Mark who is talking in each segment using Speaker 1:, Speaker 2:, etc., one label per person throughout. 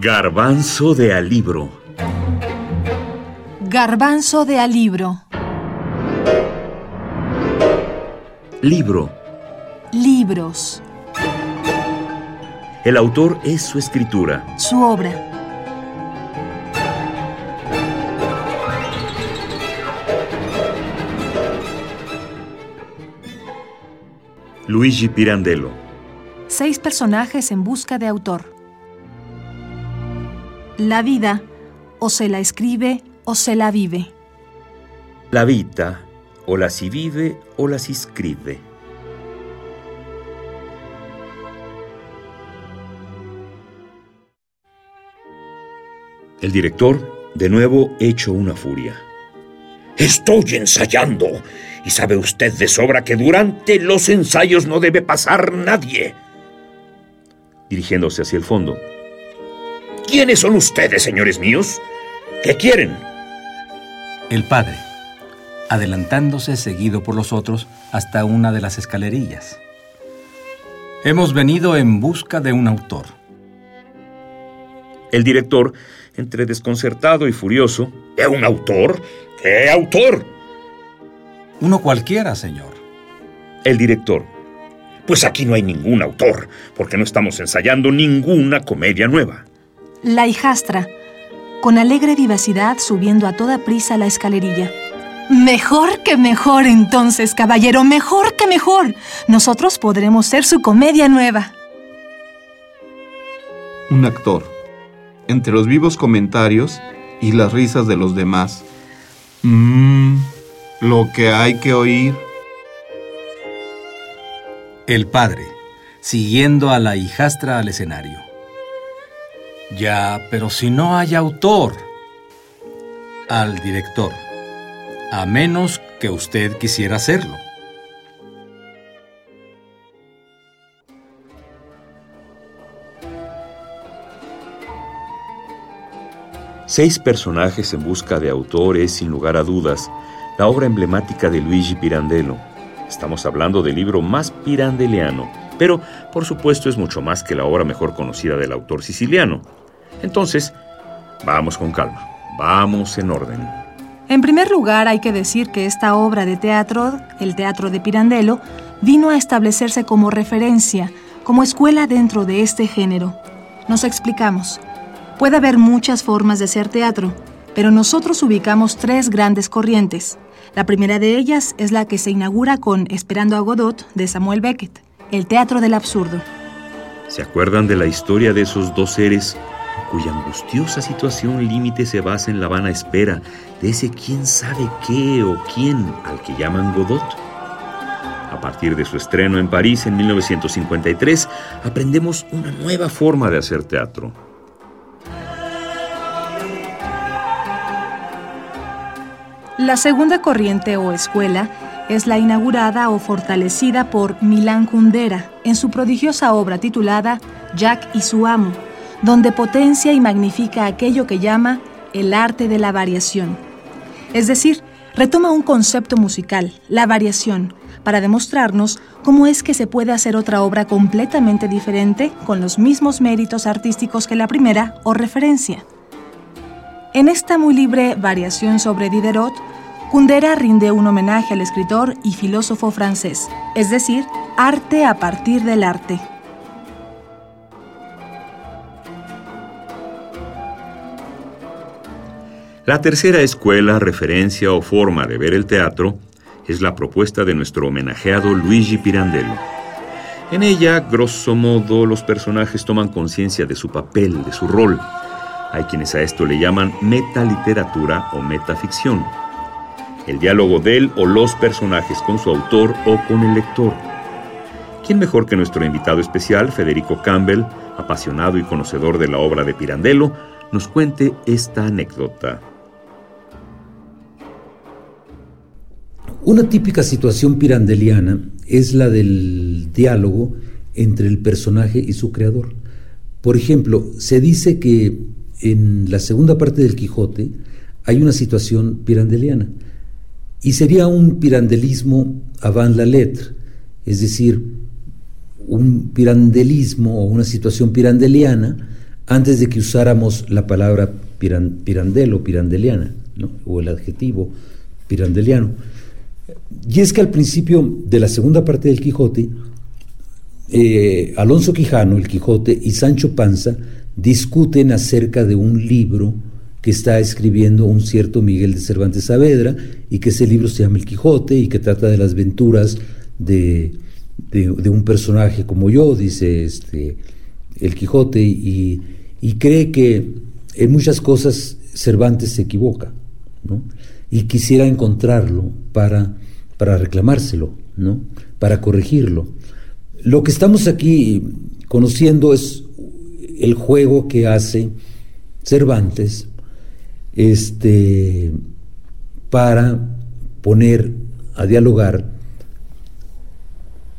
Speaker 1: Garbanzo de alibro.
Speaker 2: Garbanzo de alibro.
Speaker 1: Libro.
Speaker 2: Libros.
Speaker 1: El autor es su escritura.
Speaker 2: Su obra.
Speaker 1: Luigi Pirandello.
Speaker 2: Seis personajes en busca de autor. La vida o se la escribe o se la vive.
Speaker 1: La vita o la si vive o la si scrive. El director, de nuevo, hecho una furia.
Speaker 3: Estoy ensayando. Y sabe usted de sobra que durante los ensayos no debe pasar nadie.
Speaker 1: Dirigiéndose hacia el fondo.
Speaker 3: ¿Quiénes son ustedes, señores míos? ¿Qué quieren?
Speaker 4: El padre, adelantándose seguido por los otros hasta una de las escalerillas. Hemos venido en busca de un autor.
Speaker 1: El director, entre desconcertado y furioso.
Speaker 3: ¿De un autor? ¿Qué autor?
Speaker 4: Uno cualquiera, señor.
Speaker 1: El director.
Speaker 3: Pues aquí no hay ningún autor, porque no estamos ensayando ninguna comedia nueva.
Speaker 2: La hijastra, con alegre vivacidad subiendo a toda prisa la escalerilla. Mejor que mejor entonces, caballero, mejor que mejor. Nosotros podremos ser su comedia nueva.
Speaker 5: Un actor. Entre los vivos comentarios y las risas de los demás. Mmm, lo que hay que oír.
Speaker 4: El padre, siguiendo a la hijastra al escenario. Ya, pero si no hay autor. Al director. A menos que usted quisiera hacerlo.
Speaker 1: Seis personajes en busca de autor es, sin lugar a dudas, la obra emblemática de Luigi Pirandello. Estamos hablando del libro más pirandeliano, pero por supuesto es mucho más que la obra mejor conocida del autor siciliano. Entonces, vamos con calma, vamos en orden.
Speaker 2: En primer lugar, hay que decir que esta obra de teatro, el Teatro de Pirandello, vino a establecerse como referencia, como escuela dentro de este género. Nos explicamos. Puede haber muchas formas de ser teatro, pero nosotros ubicamos tres grandes corrientes. La primera de ellas es la que se inaugura con Esperando a Godot de Samuel Beckett, el teatro del absurdo.
Speaker 1: ¿Se acuerdan de la historia de esos dos seres cuya angustiosa situación límite se basa en la vana espera de ese quién sabe qué o quién al que llaman Godot? A partir de su estreno en París en 1953, aprendemos una nueva forma de hacer teatro.
Speaker 2: La segunda corriente o escuela es la inaugurada o fortalecida por Milán Kundera en su prodigiosa obra titulada Jack y su amo, donde potencia y magnifica aquello que llama el arte de la variación. Es decir, retoma un concepto musical, la variación, para demostrarnos cómo es que se puede hacer otra obra completamente diferente con los mismos méritos artísticos que la primera o referencia. En esta muy libre variación sobre Diderot, Kundera rinde un homenaje al escritor y filósofo francés, es decir, arte a partir del arte.
Speaker 1: La tercera escuela, referencia o forma de ver el teatro es la propuesta de nuestro homenajeado Luigi Pirandello. En ella, grosso modo, los personajes toman conciencia de su papel, de su rol. Hay quienes a esto le llaman metaliteratura o metaficción. El diálogo de él o los personajes con su autor o con el lector. ¿Quién mejor que nuestro invitado especial, Federico Campbell, apasionado y conocedor de la obra de Pirandello, nos cuente esta anécdota?
Speaker 6: Una típica situación pirandeliana es la del diálogo entre el personaje y su creador. Por ejemplo, se dice que en la segunda parte del Quijote hay una situación pirandeliana y sería un pirandelismo avant la lettre, es decir, un pirandelismo o una situación pirandeliana antes de que usáramos la palabra pirandelo, pirandeliana, o el adjetivo pirandeliano. Y es que al principio de la segunda parte del Quijote, eh, Alonso Quijano, el Quijote, y Sancho Panza discuten acerca de un libro que está escribiendo un cierto Miguel de Cervantes Saavedra y que ese libro se llama El Quijote y que trata de las aventuras de, un personaje como yo, dice este, el Quijote, y, cree que en muchas cosas Cervantes se equivoca, y quisiera encontrarlo para, para reclamárselo, ¿no? para corregirlo. Lo que estamos aquí conociendo es el juego que hace Cervantes este, para poner a dialogar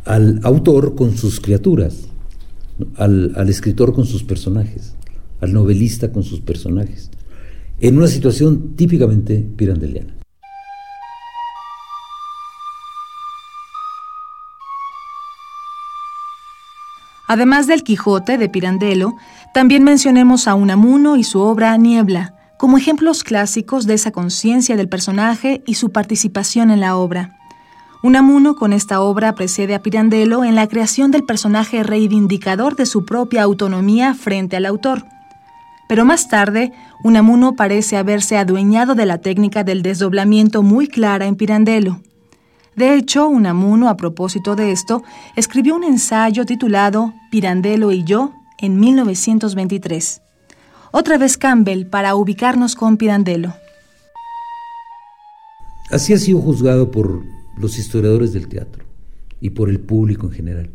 Speaker 6: al autor con sus criaturas, al, al, escritor con sus personajes, al novelista con sus personajes, en una situación típicamente pirandeliana.
Speaker 2: Además del Quijote de Pirandello, también mencionemos a Unamuno y su obra Niebla, como ejemplos clásicos de esa conciencia del personaje y su participación en la obra. Unamuno con esta obra precede a Pirandello en la creación del personaje reivindicador de su propia autonomía frente al autor. Pero más tarde, Unamuno parece haberse adueñado de la técnica del desdoblamiento muy clara en Pirandello. De hecho, Unamuno, a propósito de esto, escribió un ensayo titulado Pirandello y yo en 1923. Otra vez Campbell para ubicarnos con Pirandello.
Speaker 6: Así ha sido juzgado por los historiadores del teatro y por el público en general,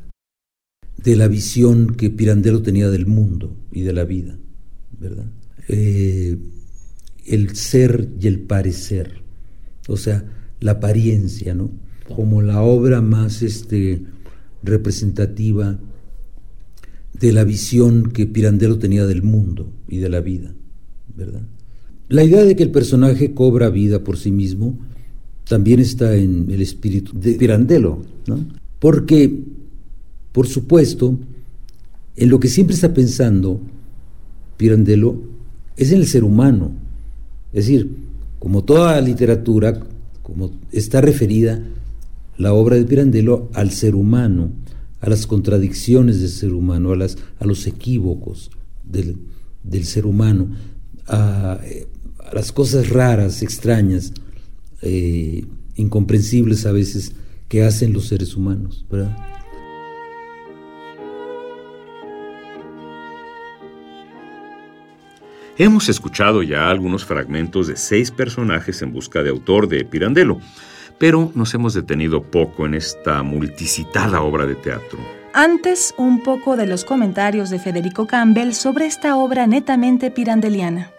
Speaker 6: de la visión que Pirandello tenía del mundo y de la vida, ¿verdad? Eh, el ser y el parecer, o sea, la apariencia, ¿no? como la obra más este, representativa de la visión que Pirandello tenía del mundo y de la vida, ¿verdad? La idea de que el personaje cobra vida por sí mismo también está en el espíritu de Pirandello, ¿no? Porque, por supuesto, en lo que siempre está pensando Pirandello es en el ser humano. Es decir, como toda literatura, como está referida la obra de Pirandello al ser humano, a las contradicciones del ser humano, a, las, a los equívocos del, ser humano, a, las cosas raras, extrañas, eh, incomprensibles a veces que hacen los seres humanos.
Speaker 1: Hemos escuchado ya algunos fragmentos de seis personajes en busca de autor de Pirandello pero nos hemos detenido poco en esta multicitada obra de teatro.
Speaker 2: Antes, un poco de los comentarios de Federico Campbell sobre esta obra netamente pirandeliana.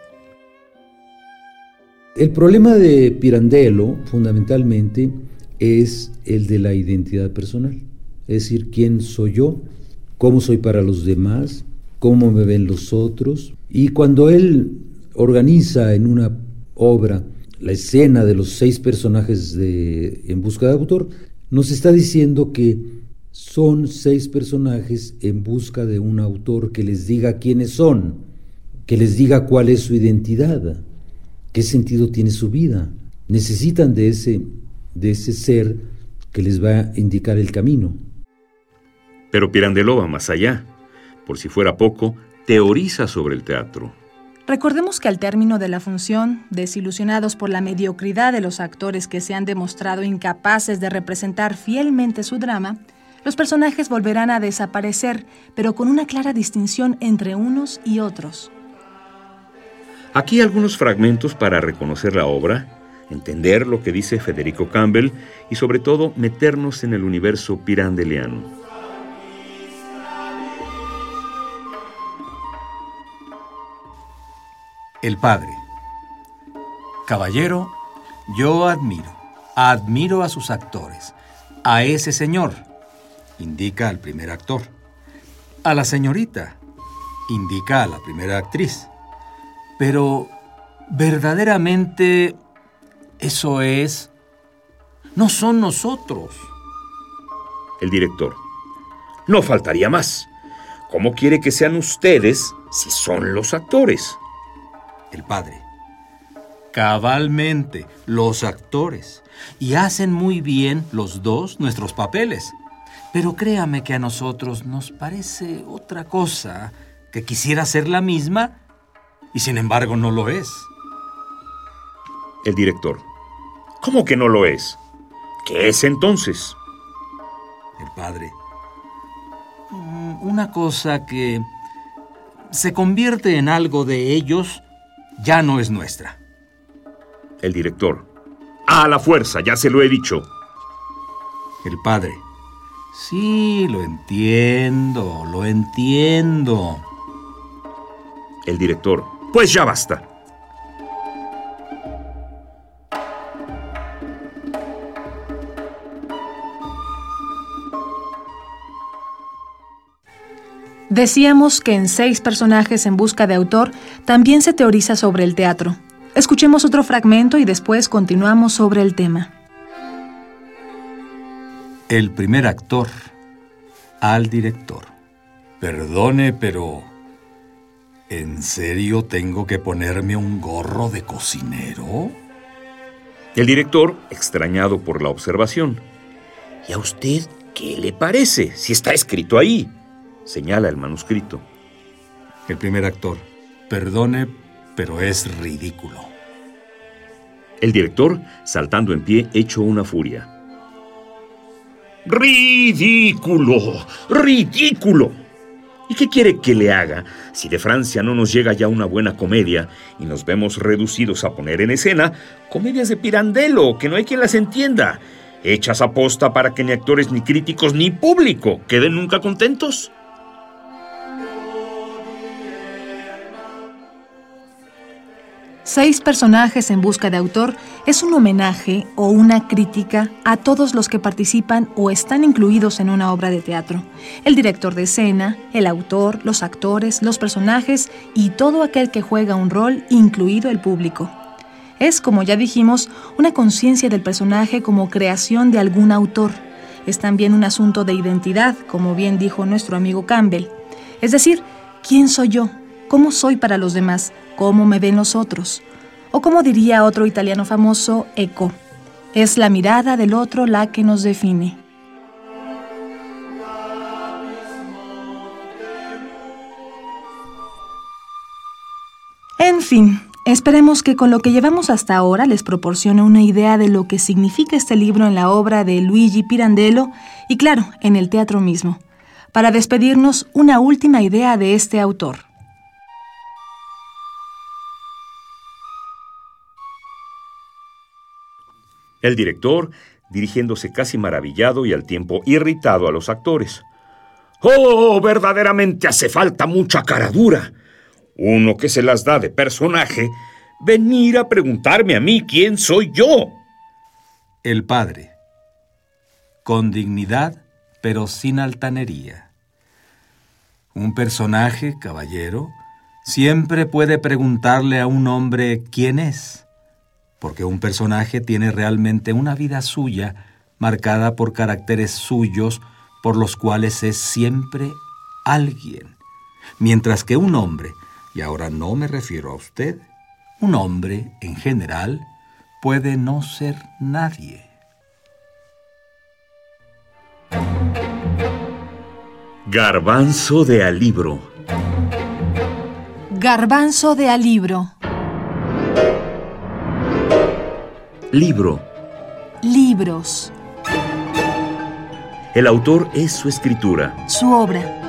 Speaker 6: El problema de Pirandello, fundamentalmente, es el de la identidad personal. Es decir, quién soy yo, cómo soy para los demás, cómo me ven los otros. Y cuando él organiza en una obra la escena de los seis personajes de En Busca de Autor, nos está diciendo que son seis personajes en busca de un autor que les diga quiénes son, que les diga cuál es su identidad, qué sentido tiene su vida. Necesitan de ese, de ese ser que les va a indicar el camino.
Speaker 1: Pero Pirandello va más allá. Por si fuera poco, teoriza sobre el teatro.
Speaker 2: Recordemos que al término de la función, desilusionados por la mediocridad de los actores que se han demostrado incapaces de representar fielmente su drama, los personajes volverán a desaparecer, pero con una clara distinción entre unos y otros.
Speaker 1: Aquí algunos fragmentos para reconocer la obra, entender lo que dice Federico Campbell y sobre todo meternos en el universo pirandeliano.
Speaker 4: El padre. Caballero, yo admiro, admiro a sus actores, a ese señor, indica al primer actor, a la señorita, indica a la primera actriz. Pero, verdaderamente, eso es... No son nosotros.
Speaker 3: El director. No faltaría más.
Speaker 1: ¿cómo quiere que sean ustedes si son los actores?
Speaker 4: El padre. Cabalmente, los actores. Y hacen muy bien los dos nuestros papeles. Pero créame que a nosotros nos parece otra cosa que quisiera ser la misma y sin embargo no lo es.
Speaker 1: El director. ¿Cómo que no lo es? ¿Qué es entonces?
Speaker 4: El padre. Mm, una cosa que se convierte en algo de ellos ya no es nuestra.
Speaker 1: El director. A la fuerza, ya se lo he dicho.
Speaker 4: El padre. Sí, lo entiendo, lo entiendo.
Speaker 1: El director. Pues ya basta.
Speaker 2: Decíamos que en seis personajes en busca de autor también se teoriza sobre el teatro. Escuchemos otro fragmento y después continuamos sobre el tema.
Speaker 4: El primer actor al director. Perdone, pero ¿en serio tengo que ponerme un gorro de cocinero?
Speaker 1: El director, extrañado por la observación. ¿Y a usted qué le parece si está escrito ahí? Señala el manuscrito.
Speaker 4: El primer actor. Perdone, pero es ridículo.
Speaker 1: El director, saltando en pie, hecho una furia. ¡Ridículo! ¡Ridículo! ¿Y qué quiere que le haga si de Francia no nos llega ya una buena comedia y nos vemos reducidos a poner en escena comedias de Pirandello que no hay quien las entienda, hechas a posta para que ni actores, ni críticos, ni público queden nunca contentos?
Speaker 2: Seis personajes en busca de autor es un homenaje o una crítica a todos los que participan o están incluidos en una obra de teatro. El director de escena, el autor, los actores, los personajes y todo aquel que juega un rol, incluido el público. Es, como ya dijimos, una conciencia del personaje como creación de algún autor. Es también un asunto de identidad, como bien dijo nuestro amigo Campbell. Es decir, ¿quién soy yo? ¿Cómo soy para los demás? ¿Cómo me ven los otros? O como diría otro italiano famoso, eco. Es la mirada del otro la que nos define. En fin, esperemos que con lo que llevamos hasta ahora les proporcione una idea de lo que significa este libro en la obra de Luigi Pirandello y claro, en el teatro mismo. Para despedirnos, una última idea de este autor.
Speaker 1: El director, dirigiéndose casi maravillado y al tiempo irritado a los actores. ¡Oh, verdaderamente hace falta mucha cara dura! Uno que se las da de personaje, venir a preguntarme a mí quién soy yo.
Speaker 4: El padre, con dignidad, pero sin altanería. Un personaje, caballero, siempre puede preguntarle a un hombre quién es porque un personaje tiene realmente una vida suya marcada por caracteres suyos por los cuales es siempre alguien, mientras que un hombre, y ahora no me refiero a usted, un hombre en general puede no ser nadie.
Speaker 1: Garbanzo de alibro.
Speaker 2: Garbanzo de alibro.
Speaker 1: Libro.
Speaker 2: Libros.
Speaker 1: El autor es su escritura.
Speaker 2: Su obra.